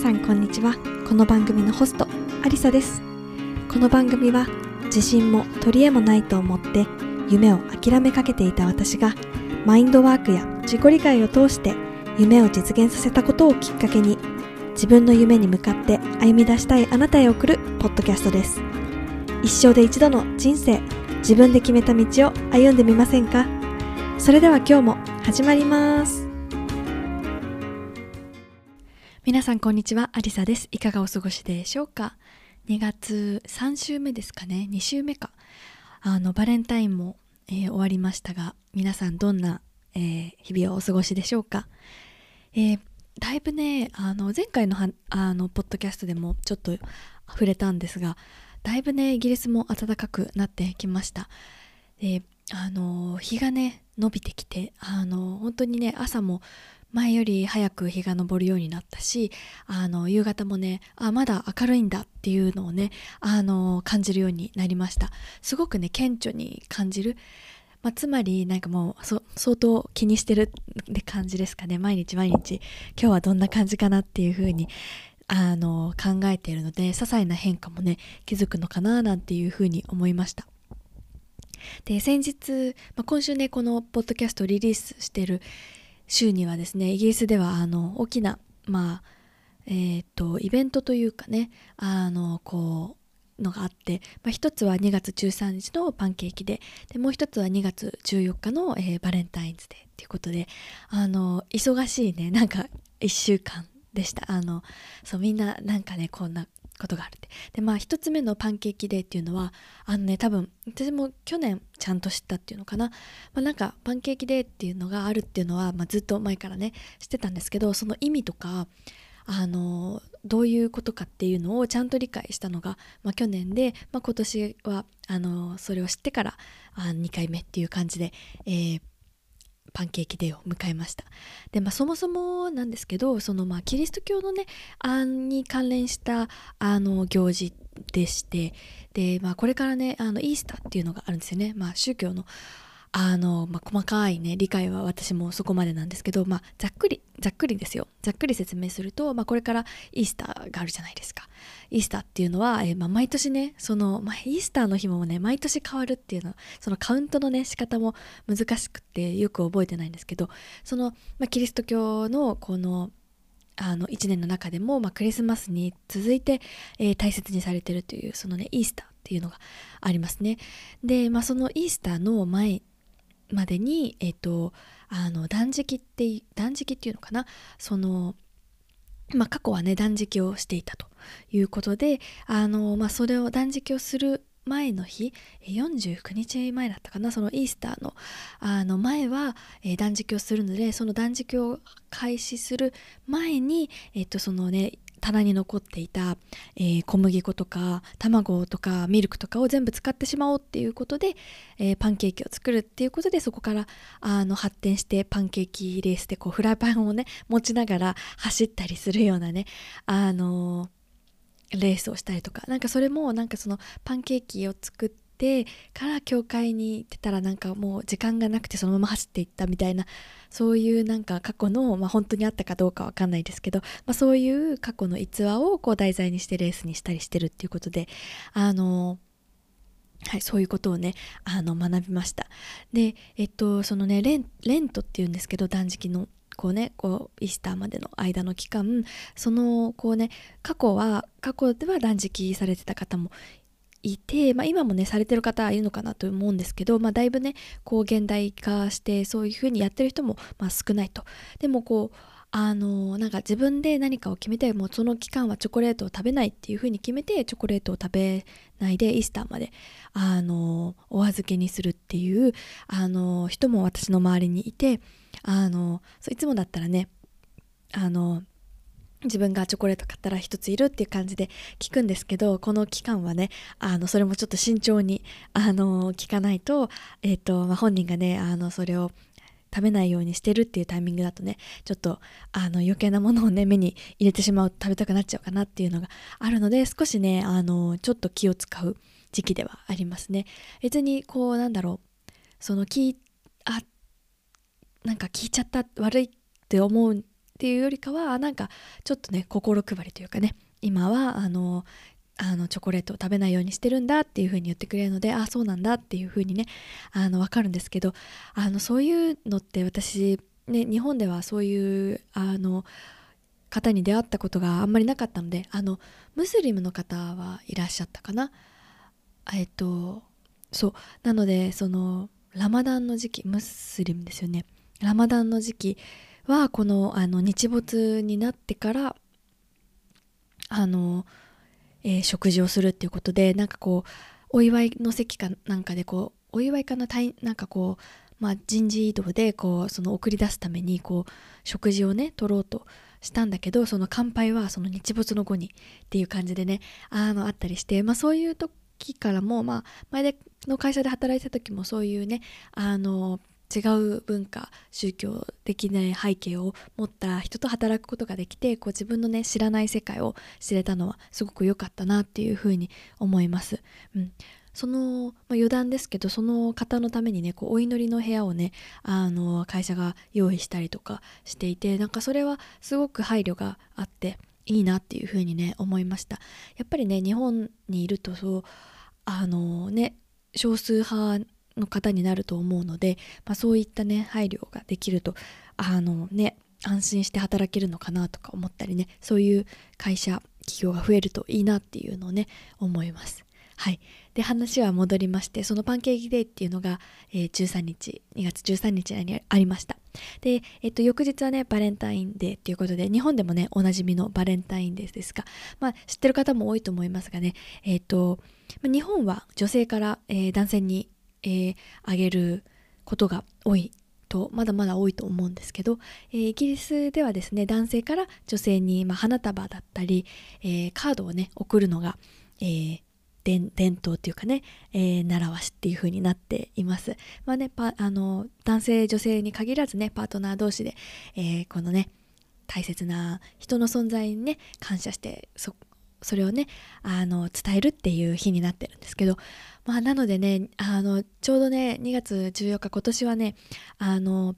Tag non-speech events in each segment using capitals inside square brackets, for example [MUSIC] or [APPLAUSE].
さんこんにちは。この番組のホストアリサです。この番組は自信も取り柄もないと思って夢を諦めかけていた私がマインドワークや自己理解を通して夢を実現させたことをきっかけに自分の夢に向かって歩み出したいあなたへ送るポッドキャストです。一生で一度の人生自分で決めた道を歩んでみませんか？それでは今日も始まります。皆さんこんにちはアリサです。いかがお過ごしでしょうか？2月3週目ですかね？2週目か。あのバレンタインも、えー終わりましたが皆さんどんな、えー日々をお過ごしでしょうか、えーだいぶねあの前回のあのポッドキャストでもちょっと触れたんですがだいぶねイギリスも暖かくなってきました。であの日がね伸びてきてあの本当にね朝も前より早く日が昇るようになったしあの夕方もねあまだ明るいんだっていうのをねあの感じるようになりました。すごくね顕著に感じる、まあ、つまりなんかもう相当気にしてるって感じですかね。毎日毎日今日はどんな感じかなっていう風にあの考えているので些細な変化もね気づくのかななんていう風に思いました。で先日、まあ、今週ねこのポッドキャストをリリースしてる週にはですねイギリスではあの大きなまあえー、とイベントというかねあのこうのがあって、まあ、一つは2月13日のパンケーキででもう一つは2月14日の、えーバレンタインズデーっていうことであの忙しいねなんか1週間でした。あのそうみんななんかねこんなことがあるって。でまあ一つ目のパンケーキデーっていうのはあのね多分私も去年ちゃんと知ったっていうのかな、まあ、なんかパンケーキデーっていうのがあるっていうのは、まあ、ずっと前からね知ってたんですけどその意味とかあのどういうことかっていうのをちゃんと理解したのが、まあ、去年で、まあ、今年はあのそれを知ってからあ2回目っていう感じで、えーパンケーキデーを迎えました。で、まあ、そもそもなんですけどそのまあキリスト教のね案に関連したあの行事でしてで、まあ、これからねあのイースターっていうのがあるんですよね、まあ、宗教のあの、まあ、細かいね理解は私もそこまでなんですけど、まあ、ざっくりざっくりですよ。ざっくり説明すると、まあ、これからイースターがあるじゃないですか。イースターっていうのは、えーまあ、毎年ねその、まあ、イースターの日もね毎年変わるっていうのそのカウントのね仕方も難しくてよく覚えてないんですけどその、まあ、キリスト教のこのあの1年の中でも、まあ、クリスマスに続いて、えー大切にされてるというそのねイースターっていうのがありますね。で、まあ、そのイースターの前までにえっ、とあの断食ってい断食っていうのかな？そのまあ、過去はね断食をしていたということであの、まあ、それを断食をする前の日49日前だったかな？そのイースターのあの前は、えー断食をするのでその断食を開始する前に、えっとそのね棚に残っていた、えー小麦粉とか卵とかミルクとかを全部使ってしまおうっていうことで、えーパンケーキを作るっていうことでそこからあの発展してパンケーキレースでこうフライパンをね持ちながら走ったりするようなねあのレースをしたりとかなんかそれもなんかそのパンケーキを作ってから教会に行ってたらなんかもう時間がなくてそのまま走っていったみたいなそういうなんか過去の、まあ、本当にあったかどうかわかんないですけど、まあ、そういう過去の逸話をこう題材にしてレースにしたりしてるっていうことであのはい、そういうことをねあの学びました。でえっとそのねレンレントっていうんですけど断食のこうねこうイースターまでの間の期間そのこうね過去は過去では断食されてた方もいて、まあ、今もねされてる方いるのかなと思うんですけど、まあ、だいぶねこう現代化してそういうふうにやってる人もまあ少ないと。でもこうあのなんか自分で何かを決めてもうその期間はチョコレートを食べないっていうふうに決めてチョコレートを食べないでイースターまであのお預けにするっていうあの人も私の周りにいてあのそういつもだったらねあの自分がチョコレート買ったら一ついるっていう感じで聞くんですけどこの期間はねあのそれもちょっと慎重にあの聞かないと,、えーとまあ、本人がねあのそれを食べないようにしてるっていうタイミングだとねちょっとあの余計なものをね目に入れてしまうと食べたくなっちゃうかなっていうのがあるので少しねあのちょっと気を使う時期ではありますね。別にこうなんだろうその聞いあなんか聞いちゃった悪いって思うっていうよりかはなんかちょっとね心配りというかね今はあのあのチョコレートを食べないようにしてるんだっていう風に言ってくれるのであそうなんだっていう風にねあの分かるんですけどあのそういうのって私ね日本ではそういうあの方に出会ったことがあんまりなかったのであのムスリムの方はいらっしゃったかな。えっとそう。なのでそのラマダンの時期ムスリムですよね。ラマダンの時期はこのあの日没になってからあのえー、食事をするっていうことでなんかこうお祝いの席かなんかでこうお祝いかななんかこう、まあ、人事異動でこうその送り出すためにこう食事をね取ろうとしたんだけどその乾杯はその日没の後にっていう感じでねあのあったりして、まあ、そういう時からも、まあ、前の会社で働いてた時もそういうねあの違う文化宗教的な背景を持った人と働くことができてこう自分のね知らない世界を知れたのはすごく良かったなっていうふうに思います。うんその、まあ、余談ですけどその方のためにねこうお祈りの部屋をねあの会社が用意したりとかしていてなんかそれはすごく配慮があっていいなっていうふうにね思いましたやっぱりね日本にいるとそうあのね少数派の方になると思うので、まあ、そういったね配慮ができるとあのね安心して働けるのかなとか思ったりねそういう会社企業が増えるといいなっていうのをね思います。はい、で話は戻りましてそのパンケーキデーっていうのが、えー、13日2月13日にありましたで、えっと、翌日はねバレンタインデーっていうことで日本でもねおなじみのバレンタインデーですが、まあ、知ってる方も多いと思いますがね、えっと、日本は女性から、えー、男性にえー、あげることが多いとまだまだ多いと思うんですけど、えー、イギリスではですね男性から女性に、まあ、花束だったり、えー、カードをね送るのが、えー、伝統っていうかね、えー、習わしっていう風になっています。まあね、あの男性女性に限らずねパートナー同士で、えー、このね大切な人の存在にね感謝してそそれをねあの伝えるっていう日になってるんですけどまあなのでねあのちょうどね2月14日今年はねあの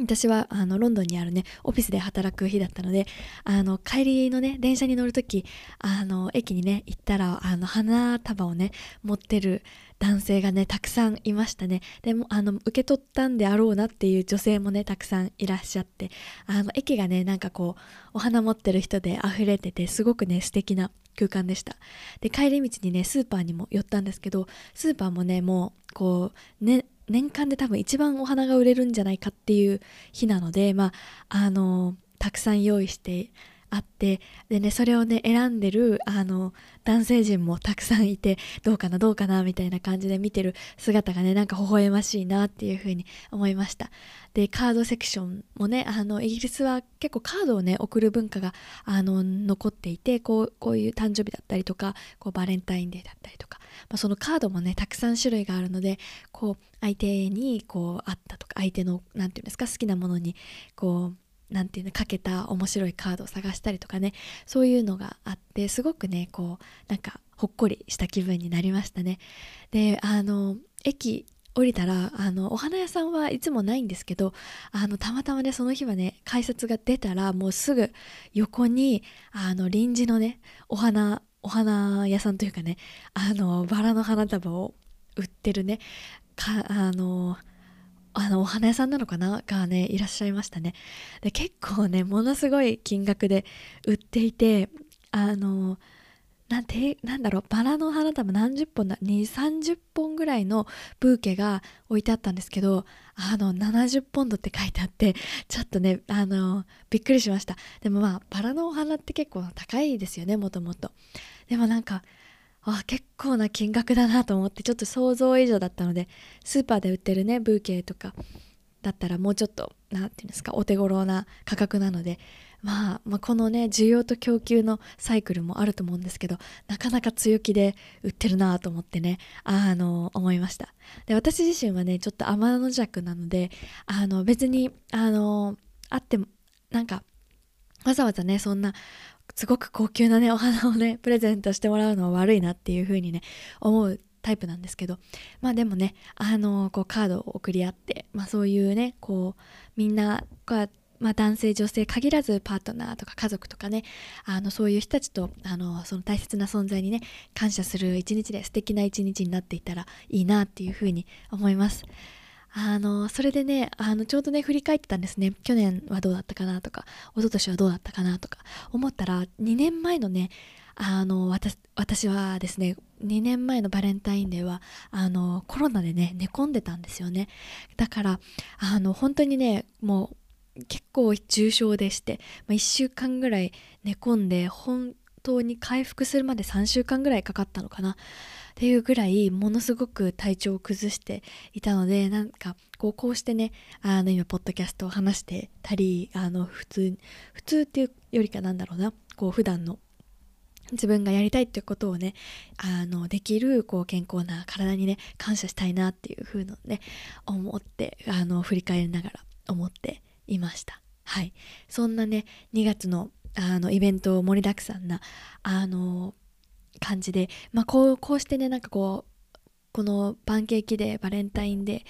私はあのロンドンにあるねオフィスで働く日だったのであの帰りのね電車に乗る時あの駅にね行ったらあの花束をね持ってる男性がねたくさんいましたね。でもあの受け取ったんであろうなっていう女性もねたくさんいらっしゃってあの駅がねなんかこうお花持ってる人で溢れててすごくね素敵な空間でした。で帰り道にねスーパーにも寄ったんですけどスーパーもねもうこうね年間で多分一番お花が売れるんじゃないかっていう日なのでまああのたくさん用意してあってでねそれをね選んでるあの男性陣もたくさんいてどうかなどうかなみたいな感じで見てる姿がねなんか微笑ましいなっていう風に思いました。でカードセクションもねあのイギリスは結構カードをね送る文化があの残っていてこうこういう誕生日だったりとかこうバレンタインデーだったりとか、まあ、そのカードもねたくさん種類があるのでこう相手にこうあったとか相手の何て言うんですか好きなものにこうなんていうのかけた面白いカードを探したりとかね。そういうのがあってすごくねこうなんかほっこりした気分になりましたね。であの駅降りたらあのお花屋さんはいつもないんですけどあのたまたまねその日はね改札が出たらもうすぐ横にあの臨時のねお花お花屋さんというかねあのバラの花束を売ってるねかあのあのお花屋さんなのかながねいらっしゃいましたね。で結構ねものすごい金額で売っていてあのなんてなんだろうバラの花束何十本だ2 3 0本ぐらいのブーケが置いてあったんですけどあの70ポンドって書いてあってちょっとねあのびっくりしました。でもまあバラのお花って結構高いですよねもともと。でもなんかあ結構な金額だなと思ってちょっと想像以上だったのでスーパーで売ってるねブーケとかだったらもうちょっと何て言うんですかお手頃な価格なので、まあ、まあこのね需要と供給のサイクルもあると思うんですけどなかなか強気で売ってるなと思ってねあの思いました。で私自身はねちょっと天の弱なのであの別にあのあってもなんかわざわざねそんなすごく高級なねお花をね [LAUGHS] プレゼントしてもらうのは悪いなっていう風にね思うタイプなんですけど。まあでもねあのこうカードを送り合って、まあ、そういうねこうみんながまあ、男性女性限らずパートナーとか家族とかねあのそういう人たちとあのその大切な存在にね感謝する一日で素敵な一日になっていたらいいなっていうふうに思います。あのそれでねあのちょうどね振り返ってたんですね。去年はどうだったかなとか一昨年はどうだったかなとか思ったら2年前のねあの私私はですね2年前のバレンタインデーはあのコロナでね寝込んでたんですよね。だからあの本当にねもう結構重症でして、まあ、1週間ぐらい寝込んで本当に回復するまで3週間ぐらいかかったのかな？っていうぐらいものすごく体調を崩していたのでなんかこうこうしてねあの今ポッドキャストを話してたりあの普通普通っていうよりかなんだろうなこう普段の自分がやりたいっていうことをねあのできるこう健康な体にね感謝したいなっていう風のね思ってあの振り返りながら思っていました。はい。そんなね2月のあのイベント盛りだくさんなあの感じでまあこうこうしてねなんかこうこのパンケーキデーバレンタインデ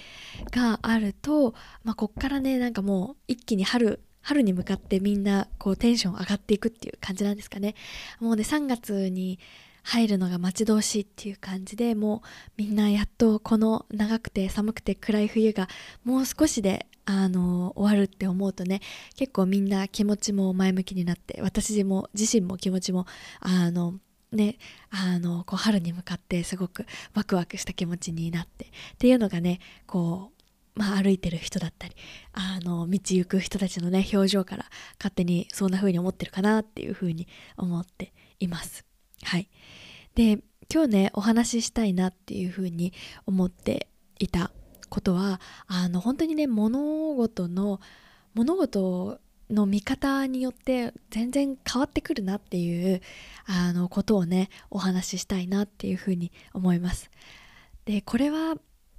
ーがあると、まあ、こっからねなんかもう一気に春春に向かってみんなこうテンション上がっていくっていう感じなんですかね。もうね3月に入るのが待ち遠しいっていう感じでもうみんなやっとこの長くて寒くて暗い冬がもう少しであの終わるって思うとね結構みんな気持ちも前向きになって私も自身も気持ちもあのねあのこう春に向かってすごくワクワクした気持ちになってっていうのがねこうまあ、歩いてる人だったりあの道行く人たちのね表情から勝手にそんな風に思ってるかなっていう風に思っています。はい、で今日ねお話ししたいなっていう風に思っていたことはあの本当にね物事の物事の見方によって全然変わってくるなっていうあのことをねお話ししたいなっていうふうに思います。でこれは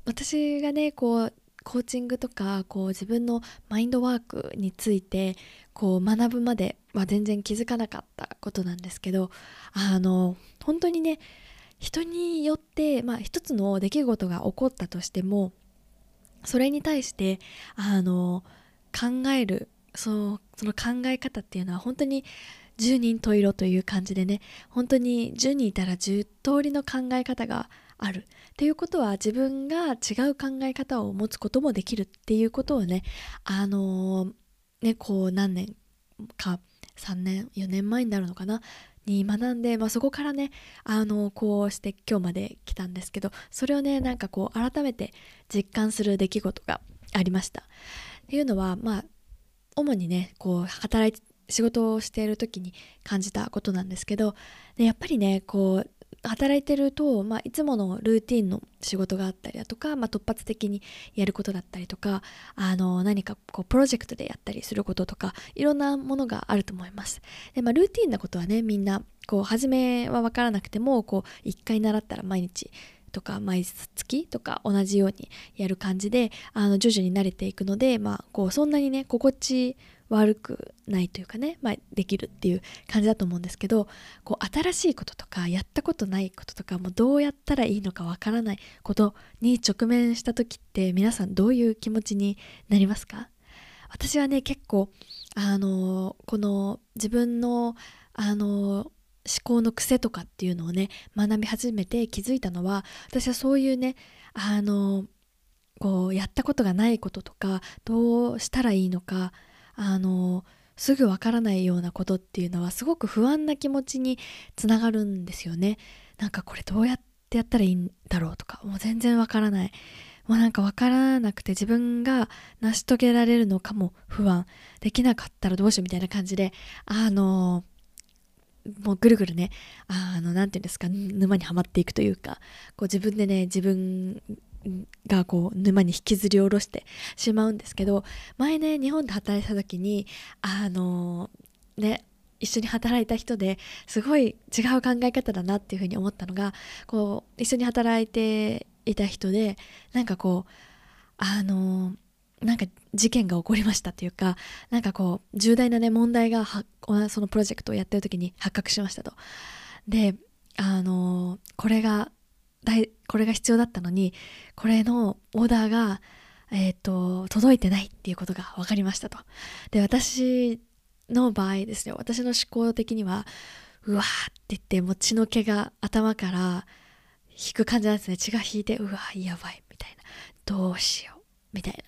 私がねこうコーチングとかこう自分のマインドワークについてこう学ぶまでは全然気づかなかったことなんですけどあの本当にね人によって、まあ、一つの出来事が起こったとしてもそれに対してあの考えるそその考え方っていうのは本当に十人十色という感じでね本当に10人いたら10通りの考え方があるっていうことは自分が違う考え方を持つこともできるっていうことをねあのー、ねこう何年か3年4年前になるのかな？に学んで、まあ、そこからねあのこうして今日まで来たんですけどそれをねなんかこう改めて実感する出来事がありました。っていうのはまあ主にねこう働いて仕事をしている時に感じたことなんですけどでやっぱりねこう働いてると、まあ、いつものルーティンの仕事があったりだとか、まあ、突発的にやることだったりとかあの何かこうプロジェクトでやったりすることとかいろんなものがあると思います。でまあ、ルーティンなことはねみんなこう初めは分からなくてもこう1回習ったら毎日とか毎月とか同じようにやる感じであの徐々に慣れていくので、まあ、こうそんなにね心地悪くないというかね、まあ、できるっていう感じだと思うんですけどこう新しいこととかやったことないこととかもうどうやったらいいのかわからないことに直面した時って皆さんどういう気持ちになりますか？私はね結構あのこの自分のあの思考の癖とかっていうのをね学び始めて気づいたのは私はそういうねあのこうやったことがないこととかどうしたらいいのかあのすぐわからないようなことっていうのはすごく不安な気持ちにつながるんですよね。なんかこれどうやってやったらいいんだろうとか。もう全然わからない。もうなんかわからなくて自分が成し遂げられるのかも不安。できなかったらどうしようみたいな感じであのもうぐるぐるねあの何て言うんですか沼にはまっていくというかこう自分でね自分がこう沼に引きずり下ろしてしまうんですけど前ね日本で働いた時にあのね一緒に働いた人ですごい違う考え方だなっていうふうに思ったのがこう一緒に働いていた人でなんかこうあのなんか事件が起こりましたっていうかなんかこう重大なね問題がそのプロジェクトをやってる時に発覚しましたと。であのこれがこれが必要だったのにこれのオーダーがえっ、と届いてないっていうことが分かりましたと。で私の場合ですね私の思考的にはうわーって言ってもう血の毛が頭から引く感じなんですね。血が引いてうわやばいみたいな。どうしようみたいな。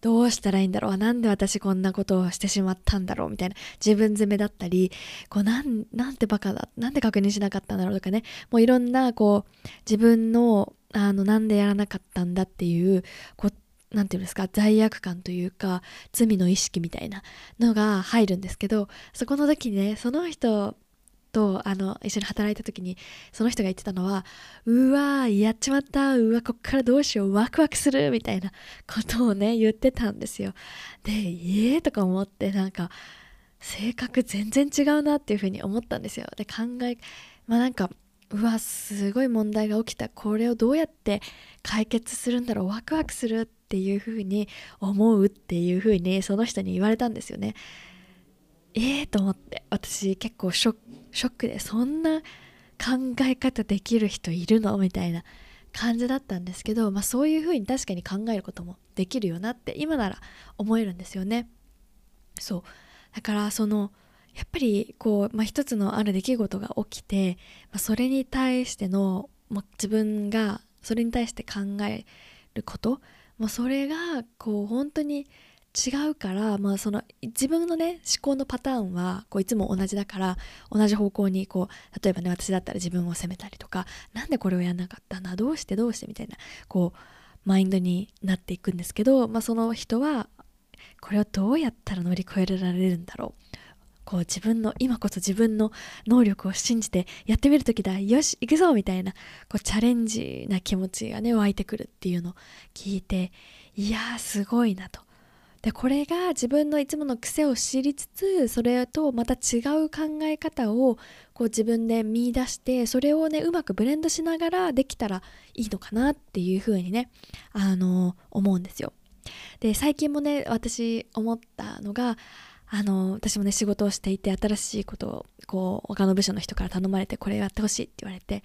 どうしたらいいんだろう。なんで私こんなことをしてしまったんだろうみたいな。自分責めだったりこうなんなんてバカだなんで確認しなかったんだろうとかね。もういろんなこう自分のあのなんでやらなかったんだっていうこなんていうんですか罪悪感というか罪の意識みたいなのが入るんですけどそこの時にねその人とあの一緒に働いた時にその人が言ってたのはうわやっちまった。うわこっからどうしよう。ワクワクする。みたいなことをね言ってたんですよ。でええ、とか思ってなんか性格全然違うなっていうふうに思ったんですよ。で考えまあなんかうわすごい問題が起きた。これをどうやって解決するんだろう。ワクワクするっていうふうに思うっていうふうにその人に言われたんですよね。ええー、と思って私結構ショックでそんな考え方できる人いるのみたいな感じだったんですけど、まあ、そういうふうに確かに考えることもできるよなって今なら思えるんですよね。そうだからそのやっぱりこう、まあ、一つのある出来事が起きて、まあ、それに対しての、まあ、自分がそれに対して考えること、まあ、それがこう本当に違うから、まあ、その自分のね思考のパターンはこういつも同じだから同じ方向にこう例えばね私だったら自分を責めたりとか何でこれをやんなかったんだどうしてどうしてみたいなこうマインドになっていくんですけど、まあ、その人はこれをどうやったら乗り越えられるんだろう。こう自分の今こそ自分の能力を信じてやってみる時だよし行くぞみたいなこうチャレンジな気持ちがね湧いてくるっていうのを聞いていやーすごいなと。でこれが自分のいつもの癖を知りつつそれとまた違う考え方をこう自分で見出してそれをねうまくブレンドしながらできたらいいのかなっていうふうにねあの思うんですよ。で最近もね私思ったのがあの私もね仕事をしていて新しいことをこう他の部署の人から頼まれてこれやってほしいって言われて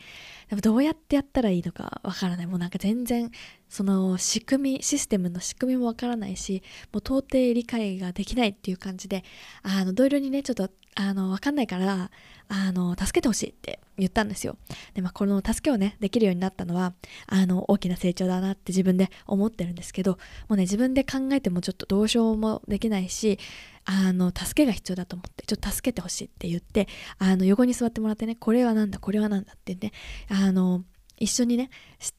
でもどうやってやったらいいのかわからない。もうなんか全然その仕組みシステムの仕組みもわからないしもう到底理解ができないっていう感じであの同僚にねちょっとあのわかんないからあの助けてほしいって言ったんですよ。で、まあ、この助けをねできるようになったのはあの大きな成長だなって自分で思ってるんですけどもうね自分で考えてもちょっとどうしようもできないしあの助けが必要だと思ってちょっと助けてほしいって言ってあの横に座ってもらってねこれは何だこれは何だってねあの一緒にね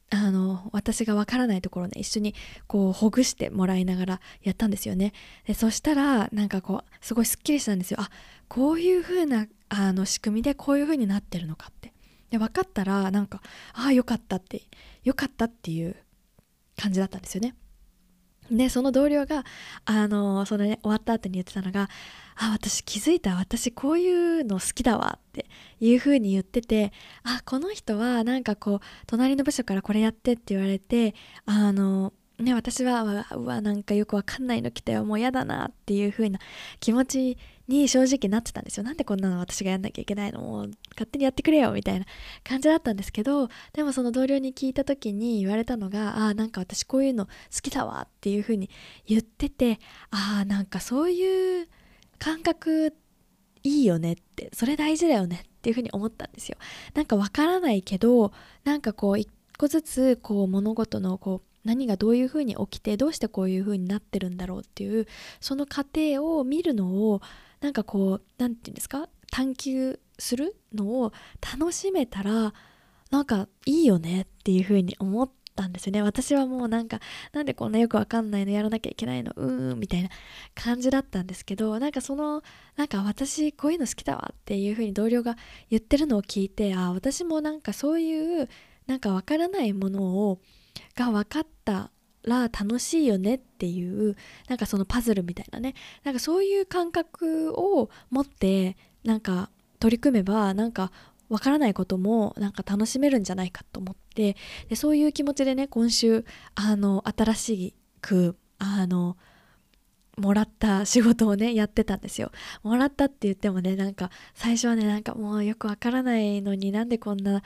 あの私がわからないところね一緒にこうほぐしてもらいながらやったんですよね。でそしたらなんかこうすごいすっきりしたんですよ。あこういう風なあな仕組みでこういう風になってるのかって。で分かったらなんかああよかったってよかったっていう感じだったんですよね。でその同僚があのそのね終わった後に言ってたのが「あ私気づいた私こういうの好きだわ」っていうふうに言っててあこの人はなんかこう隣の部署からこれやってって言われてあのね私はうわなんかよくわかんないの来たよもう嫌だなっていう風な気持ちに正直なってたんですよ。なんでこんなの私がやんなきゃいけないのもう勝手にやってくれよみたいな感じだったんですけどでもその同僚に聞いた時に言われたのがああなんか私こういうの好きだわっていう風に言っててああなんかそういう感覚いいよねってそれ大事だよねっていう風に思ったんですよ。なんかわからないけどなんかこう一個ずつこう物事のこう何がどういうふうに起きてどうしてこういうふうになってるんだろうっていうその過程を見るのをなんかこう何て言うんですか？探求するのを楽しめたらなんかいいよねっていうふうに思ったんですよね。私はもうなんかなんでこんなよくわかんないのやらなきゃいけないの？うーんみたいな感じだったんですけどなんかそのなんか私こういうの好きだわっていうふうに同僚が言ってるのを聞いてあ私もなんかそういうなんかわからないものをが分かったら楽しいよねっていうなんかそのパズルみたいなね。なんかそういう感覚を持ってなんか取り組めばなんかわからないこともなんか楽しめるんじゃないかと思って。でそういう気持ちでね今週あの新しくあのもらった仕事をねやってたんですよ。もらったって言ってもねなんか最初はねなんかもうよくわからないのになんでこんな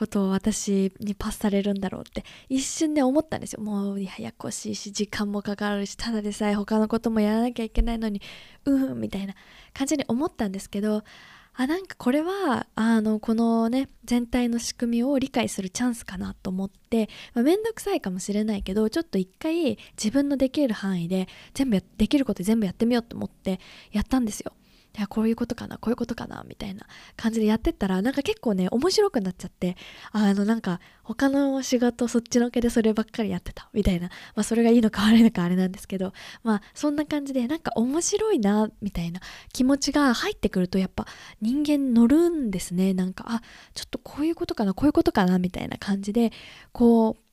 ことを私にパスされるんだろうって一瞬で思ったんですよもうややこしいし時間もかかるしただでさえ他のこともやらなきゃいけないのにうんみたいな感じに思ったんですけどあなんかこれはあのこのね全体の仕組みを理解するチャンスかなと思って、まあ、めんどくさいかもしれないけどちょっと一回自分のできる範囲で全部できること全部やってみようと思ってやったんですよ。いやこういうことかなこういうことかなみたいな感じでやってったらなんか結構ね面白くなっちゃってあのなんか他の仕事そっちのけでそればっかりやってたみたいなまあそれがいいのか悪いのかあれなんですけどまあそんな感じでなんか面白いなみたいな気持ちが入ってくるとやっぱ人間乗るんですね。なんかあちょっとこういうことかなこういうことかなみたいな感じでこう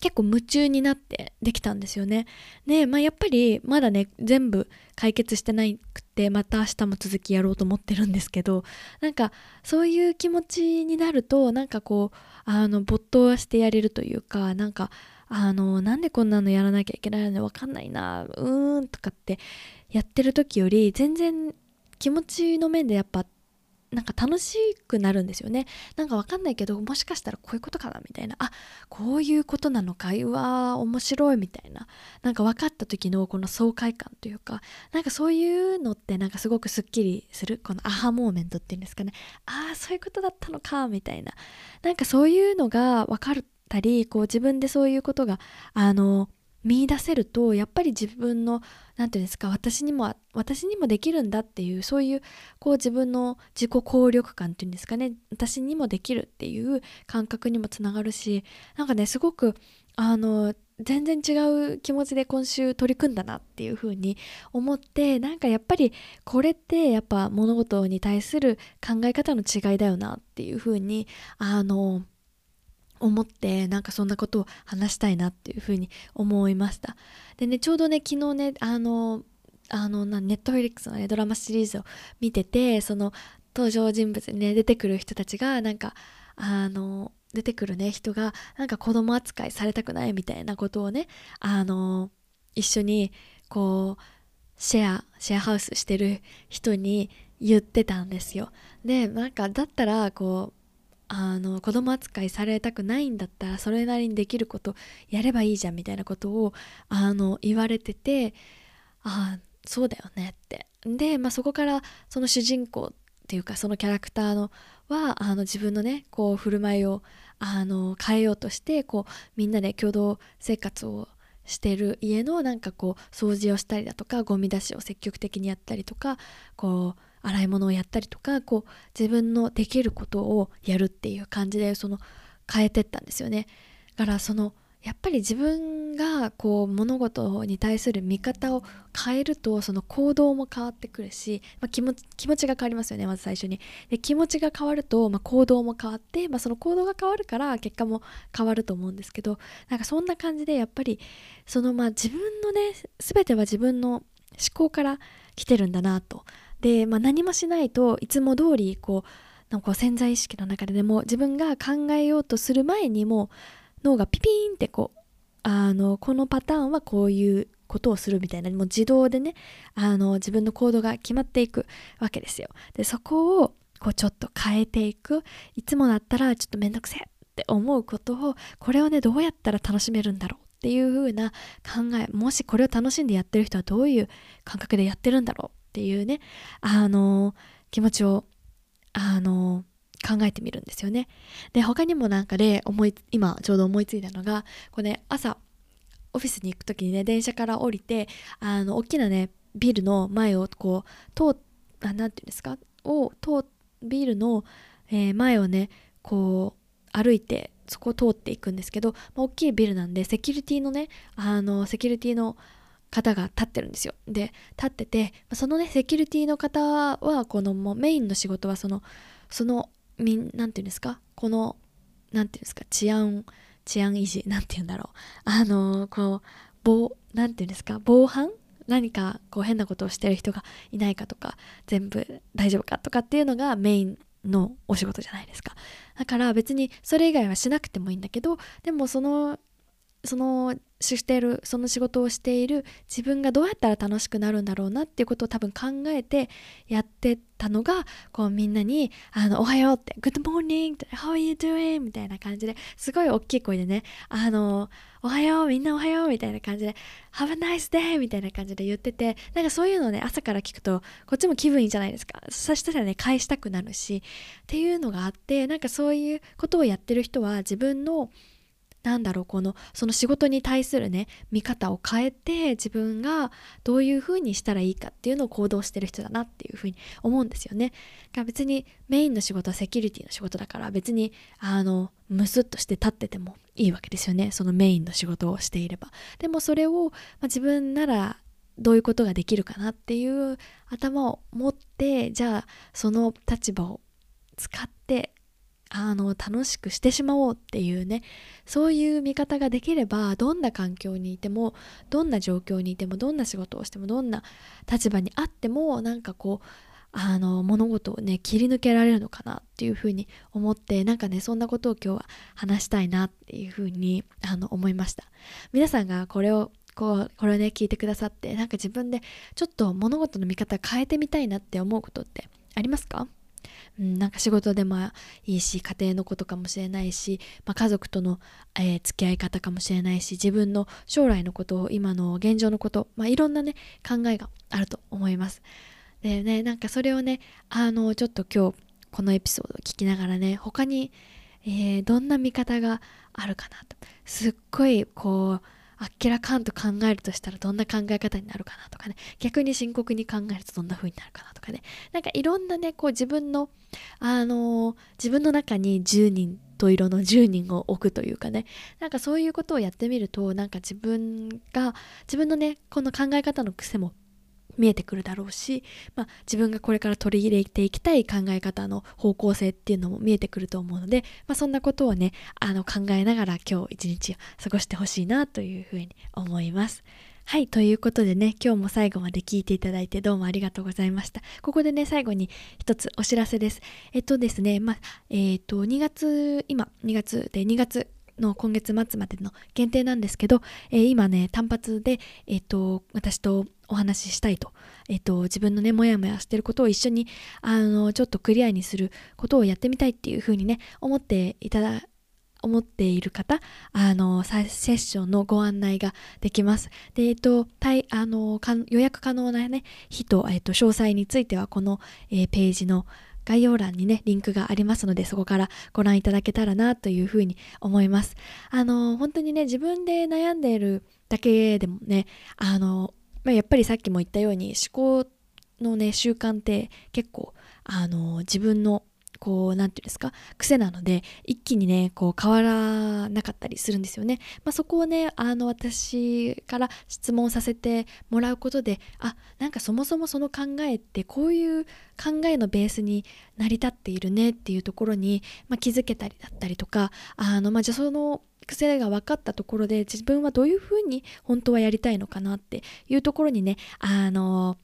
結構夢中になってできたんですよね。で、まあ、やっぱりまだね全部解決してないくてまた明日も続きやろうと思ってるんですけどなんかそういう気持ちになるとなんかこうあの没頭はしてやれるというかなんかあのなんでこんなのやらなきゃいけないのわかんないなうーんとかってやってる時より全然気持ちの面でやっぱなんか楽しくなるんですよね。なんかわかんないけどもしかしたらこういうことかなみたいな。あこういうことなのか。うわー面白いみたいな。なんか分かった時のこの爽快感というか。なんかそういうのってなんかすごくすっきりする。このアハモーメントっていうんですかね。ああそういうことだったのかみたいな。なんかそういうのが分かったりこう自分でそういうことがあの見出せるとやっぱり自分の何て言うんですか私にも私にもできるんだっていうそういうこう自分の自己効力感っていうんですかね。私にもできるっていう感覚にもつながるしなんかねすごくあの全然違う気持ちで今週取り組んだなっていう風に思ってなんかやっぱりこれってやっぱ物事に対する考え方の違いだよなっていう風にあの思ってなんかそんなことを話したいなっていうふうに思いました。でねちょうどね昨日ねあのあのネットフリックスの、ね、ドラマシリーズを見ててその登場人物にね出てくる人たちがなんかあの出てくるね人がなんか子供扱いされたくないみたいなことをねあの一緒にこうシェアシェアハウスしてる人に言ってたんですよ。でなんかだったらこうあの子供扱いされたくないんだったらそれなりにできることやればいいじゃんみたいなことをあの言われててああそうだよねって。で、まあ、そこからその主人公っていうかそのキャラクターのはあの自分のねこう振る舞いをあの変えようとしてこうみんなで共同生活をしてる家のなんかこう掃除をしたりだとかゴミ出しを積極的にやったりとかこう洗い物をやったりとかこう自分のできることをやるっていう感じでその変えてったんですよね。だからそのやっぱり自分がこう物事に対する見方を変えるとその行動も変わってくるし、まあ、気持気持ちが変わりますよねまず最初に。で気持ちが変わると、まあ、行動も変わって、まあ、その行動が変わるから結果も変わると思うんですけどなんかそんな感じでやっぱりそのまあ自分のね全ては自分の思考から来てるんだなと。で、まあ、何もしないといつも通りこうなんか潜在意識の中ででも自分が考えようとする前にも脳がピピーンってこうあのこのパターンはこういうことをするみたいなもう自動でねあの自分の行動が決まっていくわけですよ。でそこをこうちょっと変えていく。いつもだったらちょっとめんどくせえって思うことをこれをねどうやったら楽しめるんだろうっていう風な考えもしこれを楽しんでやってる人はどういう感覚でやってるんだろうっていうねあの気持ちをあの考えてみるんですよね。で他にもなんかで思い今ちょうど思いついたのがこれ、ね、朝オフィスに行く時にね電車から降りてあの大きなねビルの前をこう通あなんていうんですかを通ビルの、えー、前をねこう歩いてそこを通っていくんですけど、まあ、大きいビルなんでセキュリティのねあのセキュリティの方が立ってるんですよ。で立っててそのねセキュリティの方はこのもうメインの仕事はそのそのみんなんていうんですか？このなんていうんですか？治安治安維持なんていうんだろう。あのこう防なんていうんですか？防犯？何かこう変なことをしてる人がいないかとか全部大丈夫かとかっていうのがメインのお仕事じゃないですか。だから別にそれ以外はしなくてもいいんだけどでもそのそのしてるその仕事をしている自分がどうやったら楽しくなるんだろうなっていうことを多分考えてやってたのがこうみんなに「あのおはよう」って「Good morning」「How are you doing?」みたいな感じですごい大きい声でね「あのおはようみんなおはよう」みたいな感じで「Have a nice day」みたいな感じで言っててなんかそういうのね朝から聞くとこっちも気分いいじゃないですかそしたらね返したくなるしっていうのがあってなんかそういうことをやってる人は自分のなんだろうこのその仕事に対するね見方を変えて自分がどういうふうにしたらいいかっていうのを行動してる人だなっていうふうに思うんですよね。が別にメインの仕事はセキュリティの仕事だから別にあのムスッとして立っててもいいわけですよねそのメインの仕事をしていれば。でもそれを、まあ、自分ならどういうことができるかなっていう頭を持ってじゃあその立場を使ってあの楽しくしてしまおうっていうねそういう見方ができればどんな環境にいてもどんな状況にいてもどんな仕事をしてもどんな立場にあってもなんかこうあの物事をね切り抜けられるのかなっていうふうに思ってなんかねそんなことを今日は話したいなっていうふうにあの思いました。皆さんがこれをこうこれをね聞いてくださってなんか自分でちょっと物事の見方変えてみたいなって思うことってありますか？うん、なんか仕事でもいいし家庭のことかもしれないし、まあ、家族との、えー、付き合い方かもしれないし自分の将来のことを今の現状のこと、まあ、いろんなね考えがあると思います。でねなんかそれをねあのちょっと今日このエピソードを聞きながらね他に、えー、どんな見方があるかなとすっごいこうあっけらかんと考えるとしたらどんな考え方になるかなとかね。逆に深刻に考えるとどんな風になるかなとかね。なんかいろんなねこう自分のあのー、自分の中に10人と色の10人を置くというかね。なんかそういうことをやってみるとなんか自分が自分のねこの考え方の癖も見えてくるだろうし、まあ、自分がこれから取り入れていきたい考え方の方向性っていうのも見えてくると思うので、まあ、そんなことをねあの考えながら今日一日を過ごしてほしいなというふうに思います。はい、ということでね、今日も最後まで聞いていただいてどうもありがとうございました。ここでね、最後に一つお知らせです。えっとですね、まあ、えっ、と、2月、今、2月で2月の今月末までの限定なんですけど、えー、今ね単発で、えーと、私とお話ししたいと,、えーと、自分のねモヤモヤしてることを一緒にあのちょっとクリアにすることをやってみたいっていうふうにね思っていただ思っている方、あの、セッションのご案内ができます。で、えっと、あの予約可能なね、日と、えっと、詳細については、この、えー、ページの、概要欄にね、リンクがありますので、そこからご覧いただけたらなというふうに思います。あの、本当にね、自分で悩んでいるだけでもね、あの、まあ、やっぱりさっきも言ったように思考のね、習慣って結構、あの、自分のこう、なんていうんですか、癖なので、一気にね、こう、変わらなかったりするんですよね。まあ、そこをね、あの、私から質問させてもらうことで、あ、なんかそもそもその考えって、こういう考えのベースに成り立っているねっていうところに、まあ、気づけたりだったりとか、あの、まあ、じゃあその、癖が分かったところで自分はどういうふうに本当はやりたいのかなっていうところにねあの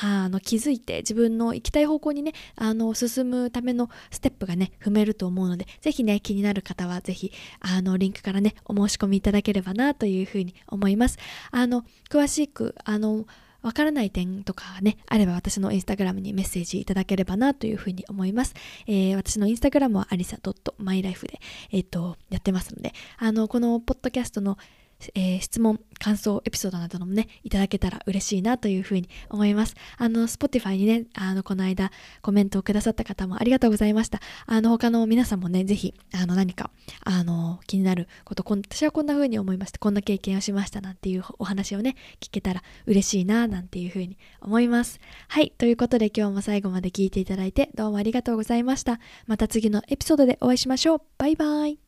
あの気づいて自分の行きたい方向にねあの進むためのステップがね踏めると思うのでぜひね気になる方はぜひあのリンクからねお申し込みいただければなというふうに思います。あの詳しくあのわからない点とかね、あれば私のインスタグラムにメッセージいただければなというふうに思います。えー、私のインスタグラムはアリサ .mylife で、えっ、ー、と、やってますので、あの、このポッドキャストのえー、質問、感想、エピソードなどもね、いただけたら嬉しいなというふうに思います。あの、Spotify にね、あの、この間コメントをくださった方もありがとうございました。あの、他の皆さんもね、ぜひ、あの、何か、あの、気になること、私はこんな風に思いました。こんな経験をしましたなんていうお話をね、聞けたら嬉しいな、なんていうふうに思います。はい、ということで今日も最後まで聞いていただいてどうもありがとうございました。また次のエピソードでお会いしましょう。バイバイ。